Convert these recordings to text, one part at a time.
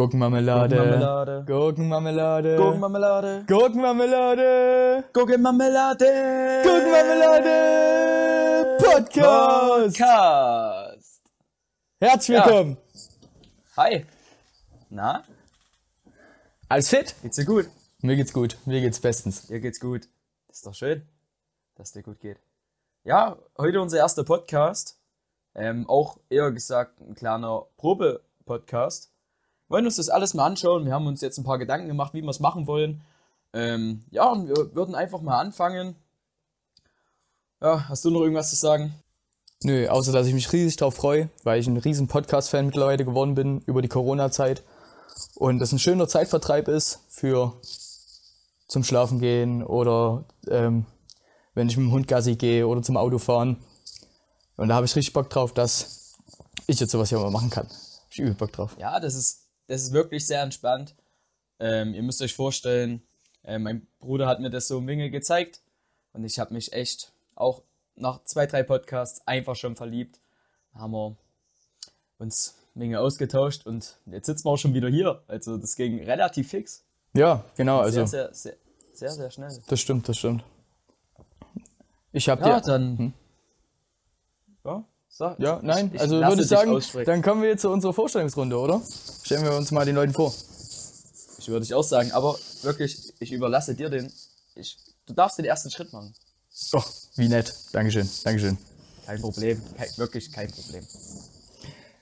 Gurkenmarmelade. Gurkenmarmelade. Gurkenmarmelade. Gurkenmarmelade. Gurkenmarmelade. Gurkenmarmelade. Gurkenmarmelade. Podcast. Podcast. Herzlich Ja. willkommen. Hi. Na, Alles fit? geht's dir gut? Mir geht's gut. Mir geht's bestens. Dir geht's gut. Das ist doch schön, dass dir gut geht. Ja, heute unser erster Podcast. Ähm, auch eher gesagt ein kleiner Probe-Podcast. Wir wollen uns das alles mal anschauen. Wir haben uns jetzt ein paar Gedanken gemacht, wie wir es machen wollen. Ähm, ja, und wir würden einfach mal anfangen. Ja, hast du noch irgendwas zu sagen? Nö, außer dass ich mich riesig drauf freue, weil ich ein riesen Podcast-Fan mittlerweile geworden bin über die Corona-Zeit. Und das ein schöner Zeitvertreib ist für zum Schlafen gehen oder ähm, wenn ich mit dem Hund Gassi gehe oder zum Autofahren. Und da habe ich richtig Bock drauf, dass ich jetzt sowas hier mal machen kann. Ich übel Bock drauf. Ja, das ist, das ist wirklich sehr entspannt. Ähm, ihr müsst euch vorstellen, äh, mein Bruder hat mir das so im Winge gezeigt und ich habe mich echt auch nach zwei, drei Podcasts einfach schon verliebt. Haben wir uns Winge ausgetauscht und jetzt sitzen wir auch schon wieder hier. Also das ging relativ fix. Ja, genau, also sehr, sehr, sehr, sehr, sehr schnell. das stimmt, das stimmt. Ich habe Ja, dir. dann. Ja, sag, Ja, nein, ich also lasse würde ich sagen, aussprechen. dann kommen wir jetzt zu unserer Vorstellungsrunde, oder? Stellen wir uns mal den Leuten vor. Ich würde ich auch sagen, aber wirklich, ich überlasse dir den. Ich, du darfst den ersten Schritt machen. Oh, wie nett. Dankeschön, Dankeschön. Kein Problem, kein, wirklich kein Problem.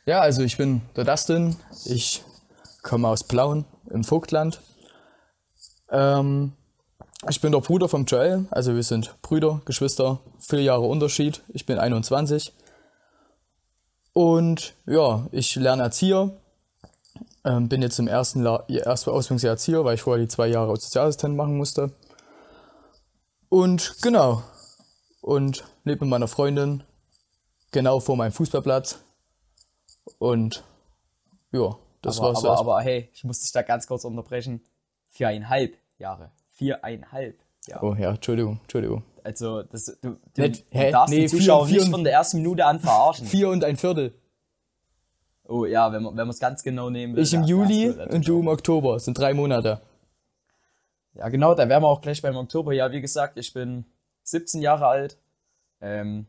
Ja, also ich bin der Dustin. Ich komme aus Plauen im Vogtland. Ähm, ich bin der Bruder vom Joel. Also wir sind Brüder, Geschwister, vier Jahre Unterschied. Ich bin 21. Und ja, ich lerne Erzieher. Ähm, bin jetzt im ersten, La ersten Ausbildungsjahr Erzieher, weil ich vorher die zwei Jahre als Sozialassistent machen musste. Und genau. Und lebe mit meiner Freundin genau vor meinem Fußballplatz. Und ja, das aber, war's. aber, aber hey, ich muss dich da ganz kurz unterbrechen. Viereinhalb Jahre. Viereinhalb Jahre. oh ja, Entschuldigung, Entschuldigung. Also, das, du, du, Nicht- hä? darfst Nee, die Zuschauer vier- vier- nicht von der ersten Minute an verarschen. Vier und ein Viertel. Oh ja, wenn man es ganz genau nehmen will. Ich im Juli du und du im Oktober. Das sind drei Monate. Ja, genau, da wären wir auch gleich beim Oktober. Ja, wie gesagt, ich bin 17 Jahre alt, ähm,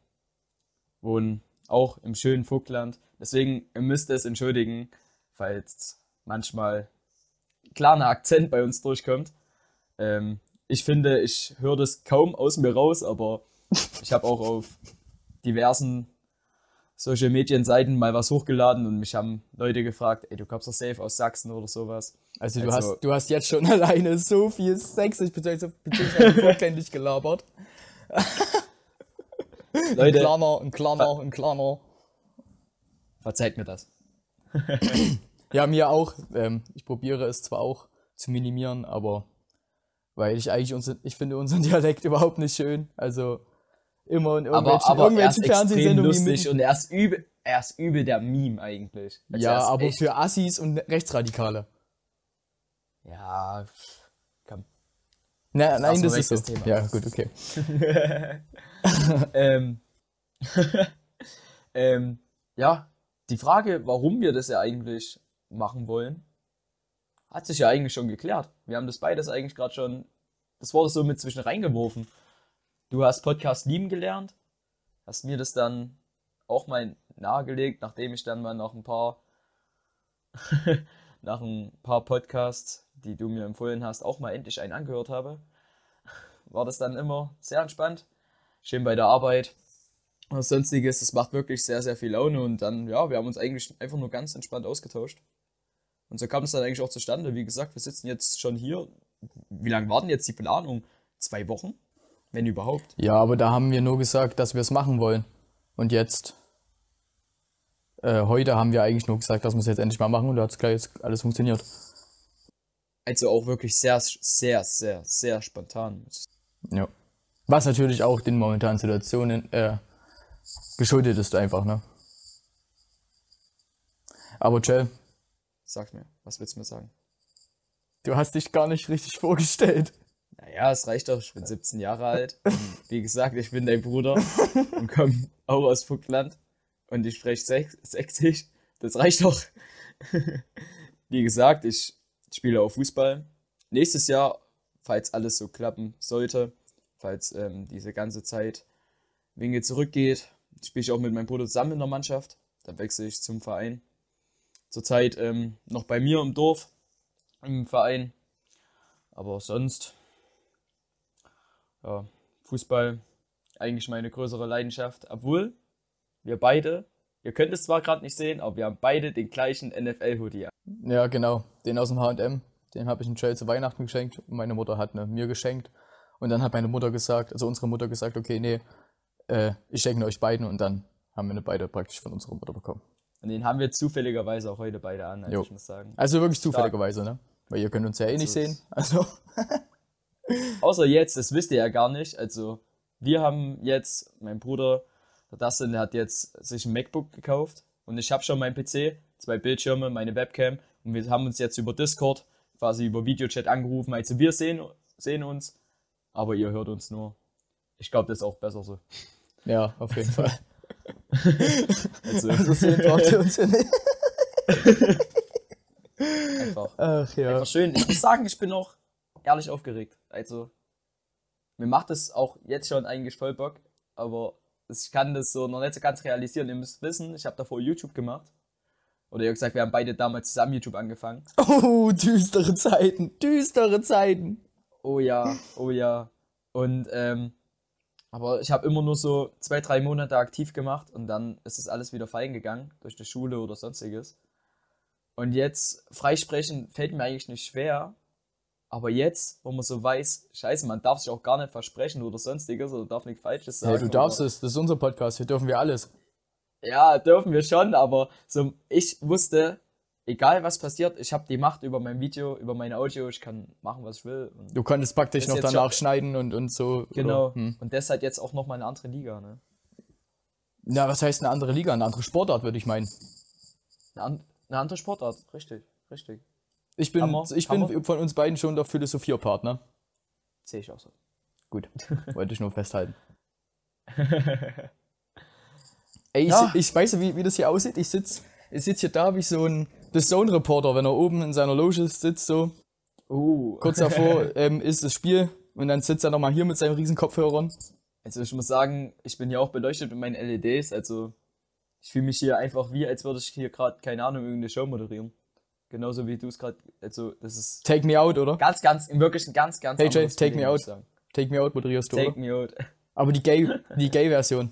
wohne auch im schönen Vogtland. Deswegen ihr müsst es entschuldigen, falls manchmal ein kleiner Akzent bei uns durchkommt. Ähm, ich finde, ich höre das kaum aus mir raus, aber ich habe auch auf diversen Social Medien Seiten mal was hochgeladen und mich haben Leute gefragt, ey, du kommst doch safe aus Sachsen oder sowas. Also du, Also- hast, du hast jetzt schon alleine so viel sächsisch bzw. beziehungsweise vorkenntlich gelabert. Ein Leute, kleiner, ein kleiner, ein kleiner. verzeiht mir das. Ja, mir auch. Ähm, ich probiere es zwar auch zu minimieren, aber weil ich eigentlich unser, ich finde unseren Dialekt überhaupt nicht schön. Also immer in Aber, irgendwelchen, aber er ist irgendwelchen extrem Fernsehsendungen. lustig mit- und er ist übel, er ist übel der Meme eigentlich. Also ja, aber echt- für Assis und Rechtsradikale. Ja, komm. Na, nein, Lassen wir das ist so. das Thema. Ja, gut, okay. ähm, ähm, ja, die Frage, warum wir das ja eigentlich machen wollen, hat sich ja eigentlich schon geklärt. Wir haben das beides eigentlich gerade schon, das wurde so mit zwischen reingeworfen. Du hast Podcast lieben gelernt, hast mir das dann auch mal nahegelegt, nachdem ich dann mal noch ein paar, nach ein paar Podcasts, die du mir empfohlen hast, auch mal endlich einen angehört habe. War das dann immer sehr entspannt, schön bei der Arbeit und sonstiges. Es macht wirklich sehr, sehr viel Laune und dann, ja, wir haben uns eigentlich einfach nur ganz entspannt ausgetauscht. Und so kam es dann eigentlich auch zustande. Wie gesagt, wir sitzen jetzt schon hier. Wie lange war denn jetzt die Planung? Zwei Wochen? Wenn überhaupt. Ja, aber da haben wir nur gesagt, dass wir es machen wollen. Und jetzt, äh, heute haben wir eigentlich nur gesagt, dass wir es jetzt endlich mal machen und da hat es gleich jetzt alles funktioniert. Also auch wirklich sehr, sehr, sehr, sehr spontan. Ja. Was natürlich auch den momentanen Situationen äh, geschuldet ist einfach, ne? Aber Jell, Sag mir, was willst du mir sagen? du hast dich gar nicht richtig vorgestellt. Naja, es reicht doch, ich bin 17 Jahre alt. Wie gesagt, ich bin dein Bruder und komme auch aus Vogtland. Und ich spreche Säch- Sächsisch. Das reicht doch. wie gesagt, ich spiele auch Fußball. Nächstes Jahr, falls alles so klappen sollte, falls ähm, diese ganze Zeit Winge zurückgeht, spiele ich auch mit meinem Bruder zusammen in der Mannschaft. Dann wechsle ich zum Verein. Zurzeit ähm, noch bei mir im Dorf, im Verein. Aber sonst, ja, Fußball eigentlich meine größere Leidenschaft. Obwohl wir beide, ihr könnt es zwar gerade nicht sehen, aber wir haben beide den gleichen NFL-Hoodie. Ja, genau. Den aus dem HM. Den habe ich in Trail zu Weihnachten geschenkt. Und meine Mutter hat ne, mir geschenkt. Und dann hat meine Mutter gesagt, also unsere Mutter gesagt, okay, nee, äh, ich schenke euch beiden. Und dann haben wir ne beide praktisch von unserer Mutter bekommen. Und den haben wir zufälligerweise auch heute beide an, also ich muss sagen. Also wirklich zufälligerweise, ne? Weil ihr könnt uns ja eh nicht So sehen. Also, Außer jetzt, das wisst ihr ja gar nicht. Also, wir haben jetzt, mein Bruder, der Dustin, der hat jetzt sich ein MacBook gekauft und ich habe schon meinen PC, zwei Bildschirme, meine Webcam und wir haben uns jetzt über Discord, quasi über Videochat angerufen. Also, wir sehen, sehen uns, aber ihr hört uns nur. Ich glaube, das ist auch besser so. ja, auf jeden Fall. Also, Also sehen braucht ihr uns ja nicht. einfach. Ach ja. Einfach schön. Ich muss sagen, ich bin auch ehrlich aufgeregt. Also, mir macht es auch jetzt schon eigentlich voll Bock, aber ich kann das so noch nicht so ganz realisieren. Ihr müsst wissen, ich habe davor YouTube gemacht. Oder ihr habt gesagt, wir haben beide damals zusammen YouTube angefangen. Oh, düstere Zeiten. Düstere Zeiten. Oh ja, oh ja. Und, ähm, aber ich habe immer nur so zwei, drei Monate aktiv gemacht und dann ist das alles wieder fallen gegangen durch die Schule oder sonstiges. Und jetzt freisprechen fällt mir eigentlich nicht schwer. Aber jetzt, wo man so weiß, scheiße, man darf sich auch gar nicht versprechen oder sonstiges oder darf nichts Falsches sagen. Ja, du darfst es. Das ist unser Podcast. Hier dürfen wir alles. Ja, dürfen wir schon, aber so, ich wusste, egal was passiert, ich habe die Macht über mein Video, über mein Audio, ich kann machen, was ich will. Und Du konntest praktisch noch danach schon- schneiden und, und so. genau. Hm. Und halt jetzt auch nochmal eine andere Liga, ne? Na, was heißt eine andere Liga? Eine andere Sportart, würde ich meinen. Eine, an, eine andere Sportart, richtig, richtig. Ich bin, Hammer, ich bin Hammer. von uns beiden schon der Philosophierpartner. Sehe ich auch so. Gut, wollte ich nur festhalten. Ey, ich, Ja. ich weiß, wie, wie das hier aussieht. Ich sitz, ich sitz hier da wie so ein The Zone-Reporter, wenn er oben in seiner Loge sitzt, so Uh. kurz davor ähm, ist das Spiel und dann sitzt er nochmal hier mit seinen riesen Kopfhörern. Also ich muss sagen, ich bin ja auch beleuchtet mit meinen LEDs, also ich fühle mich hier einfach wie, als würde ich hier gerade, keine Ahnung, irgendeine Show moderieren. Genauso wie du es gerade, also das ist Take me out, oder? ganz, ganz, im wirklich ein ganz, ganz Hey, Jay, take Feeling, me out. sagen. Take me out moderierst du, Take oder? me out. Aber die Gay, die Gay-Version.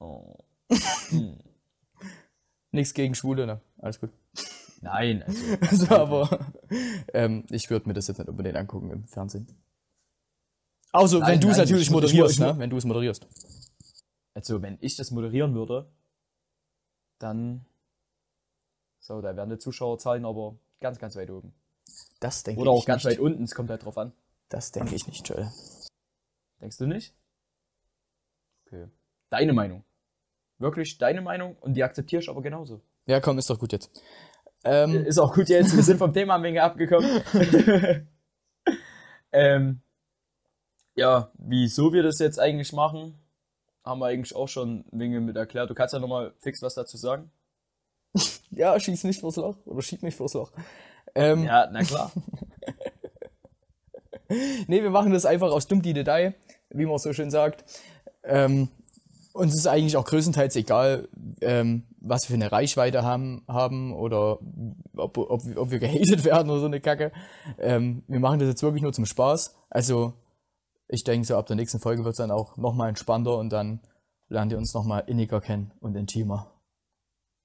Oh. Nichts gegen Schwule, ne? Alles gut. Nein, also, Also, aber ähm, ich würde mir das jetzt nicht unbedingt angucken im Fernsehen. Außer Nein, wenn du es natürlich ich ich moderierst, ich ne? Wenn du es moderierst. also wenn ich das moderieren würde, dann, so, da wären die Zuschauerzahlen aber ganz, ganz weit oben. Das denke Oder auch ich ganz nicht. weit unten, es kommt halt drauf an. Das denke ich nicht, Joel. Denkst du nicht? Okay. Deine Meinung. Wirklich deine Meinung und die akzeptiere ich aber genauso. Ja, komm, ist doch gut jetzt. Ähm, Ist auch gut jetzt, wir sind vom Thema ein wenig abgekommen. ähm, ja, wieso wir das jetzt eigentlich machen, haben wir eigentlich auch schon wenig mit erklärt. Du kannst ja nochmal fix was dazu sagen. ja, schieß mich vors Loch oder schieb mich vors Loch. Ähm, Ja, na klar. Nee, wir machen das einfach aus dumm die Detail, wie man so schön sagt. Ähm, uns ist eigentlich auch größtenteils egal, ähm, was wir für eine Reichweite haben, haben oder ob, ob, ob wir gehatet werden oder so eine Kacke. Ähm, wir machen das jetzt wirklich nur zum Spaß. Also ich denke, so ab der nächsten Folge wird es dann auch nochmal entspannter und dann lernt ihr uns nochmal inniger kennen und intimer.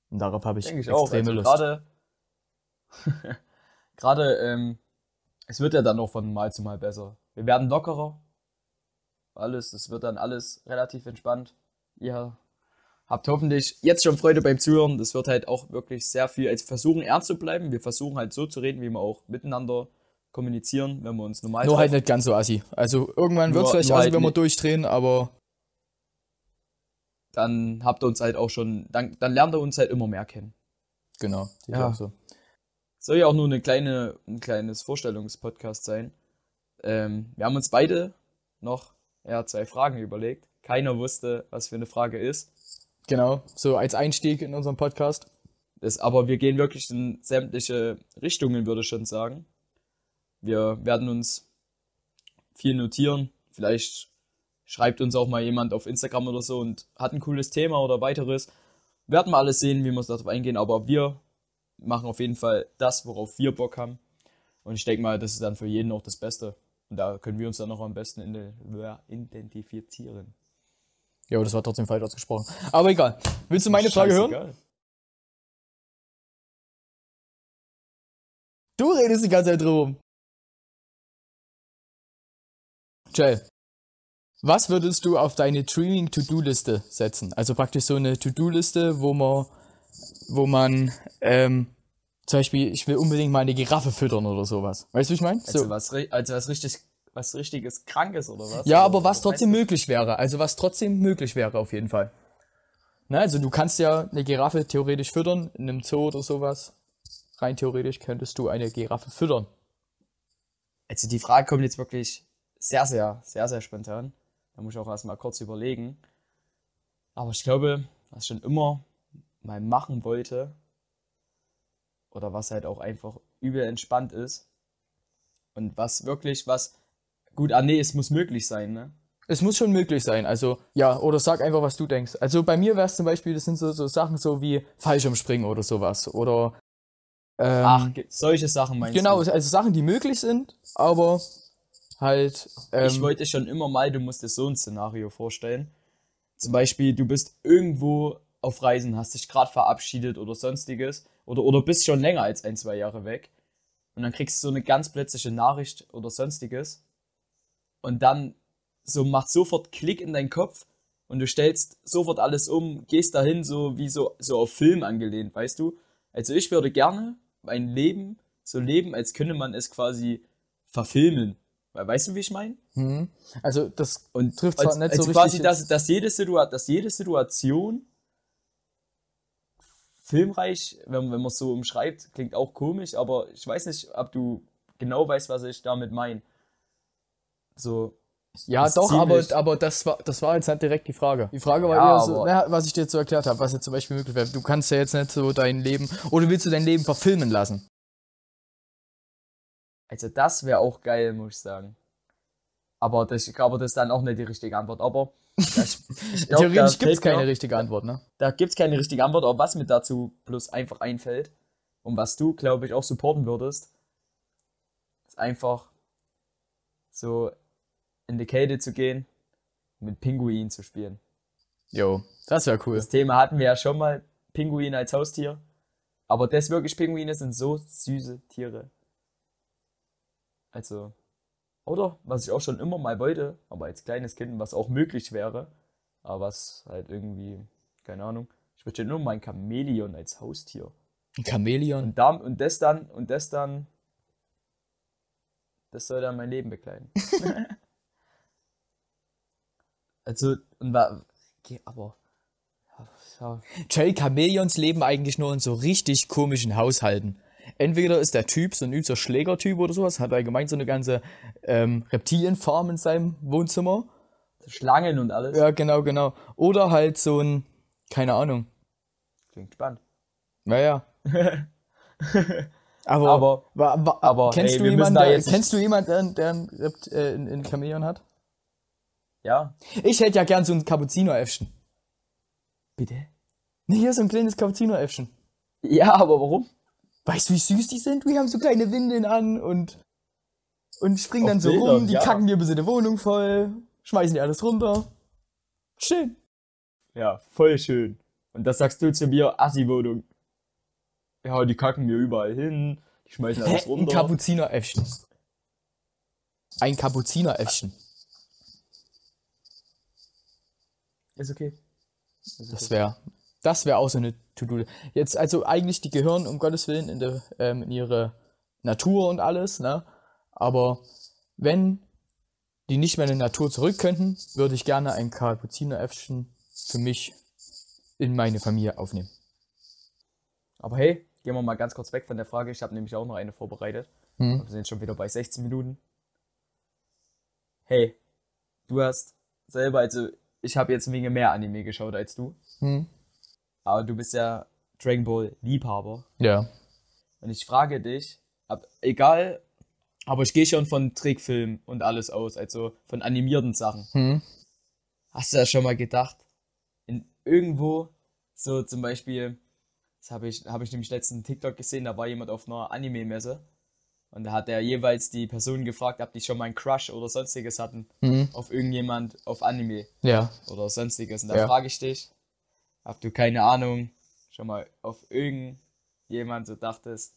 Und darauf habe ich, Denke ich auch. extreme Also Lust. gerade, gerade, ähm, es wird ja dann auch von Mal zu Mal besser. Wir werden lockerer. Alles, das wird dann alles relativ entspannt. Ihr habt hoffentlich jetzt schon Freude beim Zuhören. Das wird halt auch wirklich sehr viel. Also wir versuchen ernst zu bleiben. Wir versuchen halt so zu reden, wie wir auch miteinander kommunizieren, wenn wir uns normal Nur halt treffen. nicht ganz so assi. Also irgendwann wird es vielleicht assi, halt wenn wir durchdrehen, aber Dann habt ihr uns halt auch schon, dann, dann lernt ihr uns halt immer mehr kennen. genau. Ja. auch so. Soll ja auch nur eine kleine, ein kleines Vorstellungspodcast sein. Ähm, wir haben uns beide noch ja, zwei Fragen überlegt. Keiner wusste, was für eine Frage ist. Genau, so als Einstieg in unserem Podcast. Das, aber wir gehen wirklich in sämtliche Richtungen, würde ich schon sagen. Wir werden uns viel notieren. Vielleicht schreibt uns auch mal jemand auf Instagram oder so und hat ein cooles Thema oder weiteres. Werden wir alles sehen, wie wir darauf eingehen, aber wir machen auf jeden Fall das, worauf wir Bock haben. Und ich denke mal, das ist dann für jeden auch das Beste. Und da können wir uns dann noch am besten identifizieren. Ja, das war trotzdem falsch ausgesprochen. Aber egal. Willst du meine Frage hören? Du redest die ganze Zeit drum. Jay, was würdest du auf deine Dreaming-To-Do-Liste setzen? Also praktisch so eine To-Do-Liste, wo man, wo man, ähm, zum Beispiel, ich will unbedingt mal eine Giraffe füttern oder sowas. Weißt du, wie ich meine? Also, So. was, ri- also was richtig, was richtiges Krankes oder was? Ja, Oder- aber was trotzdem möglich wäre. Also was trotzdem möglich wäre auf jeden Fall. Na, also du kannst ja eine Giraffe theoretisch füttern, in einem Zoo oder sowas. Rein theoretisch könntest du eine Giraffe füttern. Also die Frage kommt jetzt wirklich sehr, sehr, sehr, sehr spontan. Da muss ich auch erstmal kurz überlegen. Aber ich glaube, was ich schon immer mal machen wollte, oder was halt auch einfach übel entspannt ist, und was wirklich, was, gut, ah nee, es muss möglich sein, ne? Es muss schon möglich sein. Also, ja, oder sag einfach, was du denkst. Also bei mir wäre es zum Beispiel, das sind so, so Sachen so wie Fallschirmspringen oder sowas. Oder ähm, Ach, solche Sachen meinst genau, du? also Sachen, die möglich sind, aber halt. Ähm, Ich wollte schon immer mal, du musst dir so ein Szenario vorstellen. Zum Beispiel, du bist irgendwo auf Reisen, hast dich gerade verabschiedet oder sonstiges. Oder, oder bist schon länger als ein, zwei Jahre weg. Und dann kriegst du so eine ganz plötzliche Nachricht oder sonstiges. Und dann so macht sofort Klick in deinen Kopf und du stellst sofort alles um, gehst dahin, so wie so, so auf Film angelehnt, weißt du? Also ich würde gerne mein Leben so leben, als könnte man es quasi verfilmen. Weißt du, wie ich meine? hm, also das Und trifft zwar als, nicht also so quasi, richtig. dass, dass, jede Situa dass jede Situation filmreich, wenn, wenn man es so umschreibt, klingt auch komisch, aber ich weiß nicht, ob du genau weißt, was ich damit meine. So, Ja, doch, aber, aber das war, das war jetzt nicht direkt die Frage. Die Frage war Ja, eher so, aber- na, was ich dir jetzt so erklärt habe, was jetzt zum Beispiel möglich wäre. Du kannst ja jetzt nicht so dein Leben, oder willst du dein Leben verfilmen lassen? also das wäre auch geil, muss ich sagen. Aber das, ich glaube, das ist dann auch nicht die richtige Antwort. Aber ich, ich glaub, Theoretisch gibt es keine richtige Antwort, ne? Da gibt es keine richtige Antwort, aber was mir dazu bloß einfach einfällt und was du, glaube ich, auch supporten würdest, ist einfach so in die Kälte zu gehen, mit Pinguinen zu spielen. Jo, das wäre cool. Das Thema hatten wir ja schon mal, Pinguin als Haustier. Aber das wirklich Pinguine sind so süße Tiere. Also, oder was ich auch schon immer mal wollte, aber als kleines Kind, was auch möglich wäre, aber was halt irgendwie, keine Ahnung, ich würde nur mal ein Chamäleon als Haustier. Ein Chamäleon. Und, da, und das dann, und das dann, das soll dann mein Leben begleiten. also, und war, okay, aber, ja, Jay, Chamäleons leben eigentlich nur in so richtig komischen Haushalten. Entweder ist der Typ so ein übster Schlägertyp oder sowas, hat allgemein so eine ganze ähm, Reptilienfarm in seinem Wohnzimmer. Schlangen und alles. Ja, genau, genau. Oder halt so ein, keine Ahnung. Klingt spannend. Naja. aber, Aber- wa, aber, kennst, ey, du jemanden, der, kennst du jemanden, der, der ein, Rept, äh, ein, ein Chamäleon hat? Ja. Ich hätte ja gern so ein Kapuziner-Äffchen. Bitte? Nee, hier so ein kleines Kapuziner-Äffchen. Ja, aber warum? Weißt du, wie süß die sind? Die haben so kleine Windeln an und, und springen Auf dann so Bildern, rum, die ja. kacken dir bis in die Wohnung voll, schmeißen dir alles runter. Schön. Ja, voll schön. Und das sagst du zu mir, Assi-Wohnung. Ja, die kacken mir überall hin, die schmeißen alles Hä? Ein runter. Kapuziner-Äffchen. Ein Kapuziner-Äffchen. Ist okay. Ist Das wäre das wär auch so eine To-Do. Jetzt, also eigentlich, die gehören, um Gottes Willen, in, der, ähm, in ihre Natur und alles, ne? Aber wenn die nicht mehr in die Natur zurück könnten, würde ich gerne ein Kapuzineräffchen für mich in meine Familie aufnehmen. Aber hey, gehen wir mal ganz kurz weg von der Frage. Ich habe nämlich auch noch eine vorbereitet. Hm. Wir sind schon wieder bei 16 Minuten. Hey, du hast selber, also ich habe jetzt Menge mehr Anime geschaut als du. Hm. Aber du bist ja Dragon Ball Liebhaber. Ja. Und ich frage dich, ab, egal, aber ich gehe schon von Trickfilmen und alles aus, also von animierten Sachen. Hm. Hast du das schon mal gedacht? In irgendwo, so zum Beispiel, das habe ich, habe ich nämlich letzten TikTok gesehen, da war jemand auf einer Anime-Messe und da hat er jeweils die Person gefragt, ob die schon mal einen Crush oder sonstiges hatten Mhm. auf irgendjemand auf Anime Ja. oder sonstiges. Und da Ja. frage ich dich, ob du keine Ahnung schon mal auf irgendjemand so dachtest,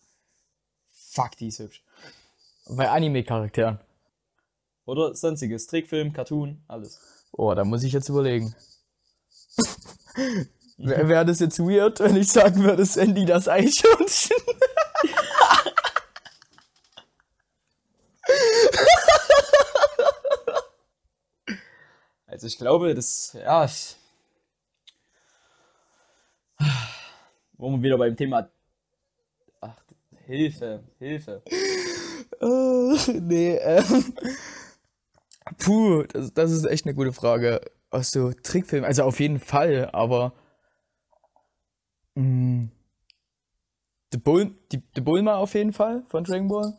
fuck, die ist hübsch. Bei Anime-Charakteren. Oder sonstiges, Trickfilm, Cartoon, alles. Oh, da muss ich jetzt überlegen. Wäre wär das jetzt weird, wenn ich sagen würde, Sandy das Eichhörnchen? Also ich glaube, das, ja, ich, wo wir wieder beim Thema, ach, Hilfe, Hilfe. Äh, nee, ähm. Puh, das, das ist echt eine gute Frage. Aus so Trickfilmen, also auf jeden Fall, aber. Mh, die, The Bulma auf jeden Fall von Dragon Ball.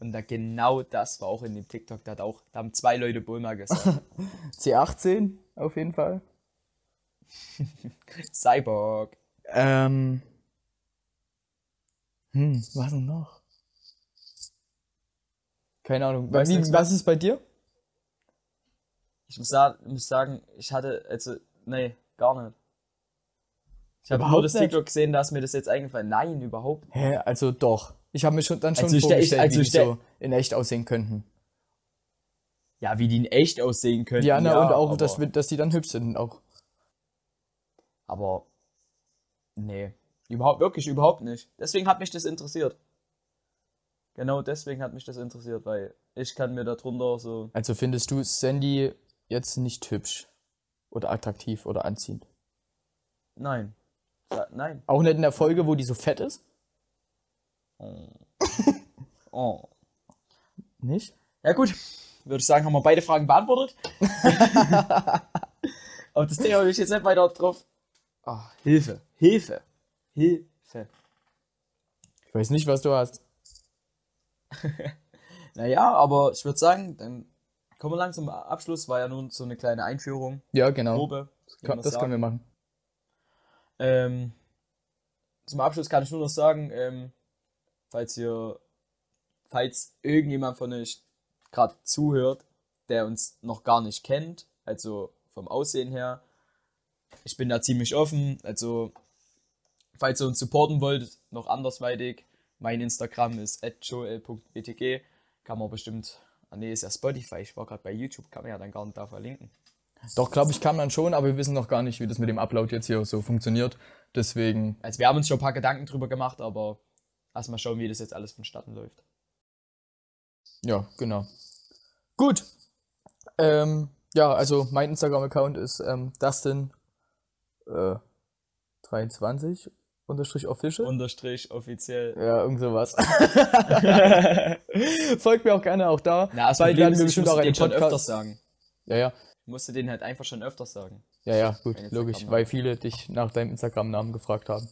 Und da genau das war auch in dem TikTok, da hat auch, da haben zwei Leute Bulma gesagt. C18 auf jeden Fall. Cyborg. Ähm. Hm, was denn noch? Keine Ahnung. Weiß Wie, was ist bei dir? Ich muss, sa muss sagen, ich hatte, also, nee, gar nicht. Ich habe nur das? TikTok gesehen, da ist mir das jetzt eingefallen. Nein, überhaupt nicht. Hä, also doch. Ich habe mir schon dann schon Also vorgestellt, also wie die so in echt aussehen könnten. Ja, wie die in echt aussehen könnten. Ja, na, und auch, dass, wir- dass die dann hübsch sind auch. aber, nee, überhaupt, wirklich überhaupt nicht. Deswegen hat mich das interessiert. Genau deswegen hat mich das interessiert, weil ich kann mir darunter so, Also findest du Sandy jetzt nicht hübsch oder attraktiv oder anziehend? nein, Ja, nein. Auch nicht in der Folge, wo die so fett ist? Oh. Nicht? Ja gut, würde ich sagen, haben wir beide Fragen beantwortet. Aber das Thema will ich jetzt nicht weiter drauf. Ah, Hilfe, Hilfe, Hilfe. Ich weiß nicht, was du hast. Naja, aber ich würde sagen, dann kommen wir langsam zum Abschluss. War ja nun so eine kleine Einführung, Ja, genau. Probe. Kann, das können wir machen. Ähm, zum Abschluss kann ich nur noch sagen, ähm, falls ihr, falls irgendjemand von euch gerade zuhört, der uns noch gar nicht kennt, also vom Aussehen her, ich bin da ziemlich offen, also falls ihr uns supporten wollt, noch andersweitig, mein Instagram ist joel.btg, kann man bestimmt, ah nee, ist ja Spotify, ich war gerade bei YouTube, kann man ja dann gar nicht da verlinken. Doch, glaube ich, kann man schon, aber wir wissen noch gar nicht, wie das mit dem Upload jetzt hier so funktioniert. Deswegen, Also wir haben uns schon ein paar Gedanken drüber gemacht, aber erstmal schauen, wie das jetzt alles vonstatten läuft. ja, genau. Gut. Ähm, ja, also mein Instagram-Account ist ähm, Dustin äh, 23 unterstrich official. Unterstrich offiziell. ja, irgend sowas. Folgt mir auch gerne auch da. Na, das Bald werden wir ich bestimmt auch einen den schon öfters Podcast. sagen. Ja, ja. Ich musste den halt einfach schon öfters sagen. Ja, ja, gut, logisch, weil viele dich nach deinem Instagram-Namen gefragt haben.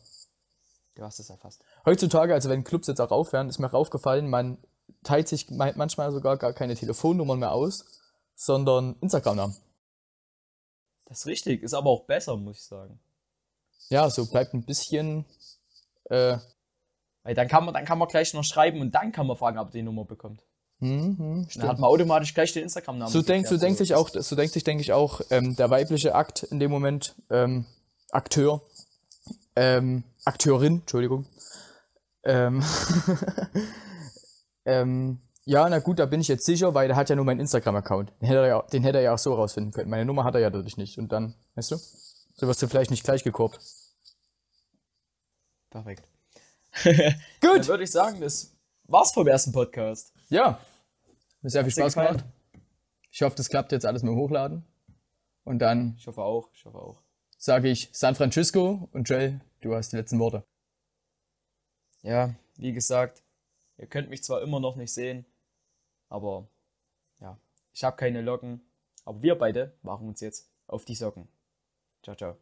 Du hast es erfasst. Heutzutage, also wenn Clubs jetzt auch aufhören, ist mir auch aufgefallen, man teilt sich manchmal sogar gar keine Telefonnummern mehr aus, sondern Instagram-Namen. Das ist richtig, ist aber auch besser, muss ich sagen. Ja, so bleibt ein bisschen, äh, Weil dann kann man, dann kann man gleich noch schreiben und dann kann man fragen, ob er die Nummer bekommt. hm, hm, Dann hat man automatisch gleich den Instagram-Namen. So denkt, so geklärt. denkt sich auch, so denkt sich, denke ich auch, ähm, der weibliche Akt in dem Moment, ähm, Akteur, ähm, Akteurin, Entschuldigung. Ähm, ähm, ja, na gut, da bin ich jetzt sicher, weil der hat ja nur meinen Instagram-Account. Den hätte er ja, den hätte er ja auch so rausfinden können. Meine Nummer hat er ja dadurch nicht. Und dann, weißt du, so wirst du vielleicht nicht gleich gekorbt. Perfekt. Dann Gut, würde ich sagen, das war's vom ersten Podcast. ja. Mir sehr viel Spaß gemacht. Ich hoffe, das klappt jetzt alles mit dem Hochladen. Und dann Ich hoffe auch, ich hoffe auch. sage ich San Francisco und Joel, du hast die letzten Worte. Ja, wie gesagt, ihr könnt mich zwar immer noch nicht sehen, aber ja, ich habe keine Locken. Aber wir beide machen uns jetzt auf die Socken. Ciao, ciao.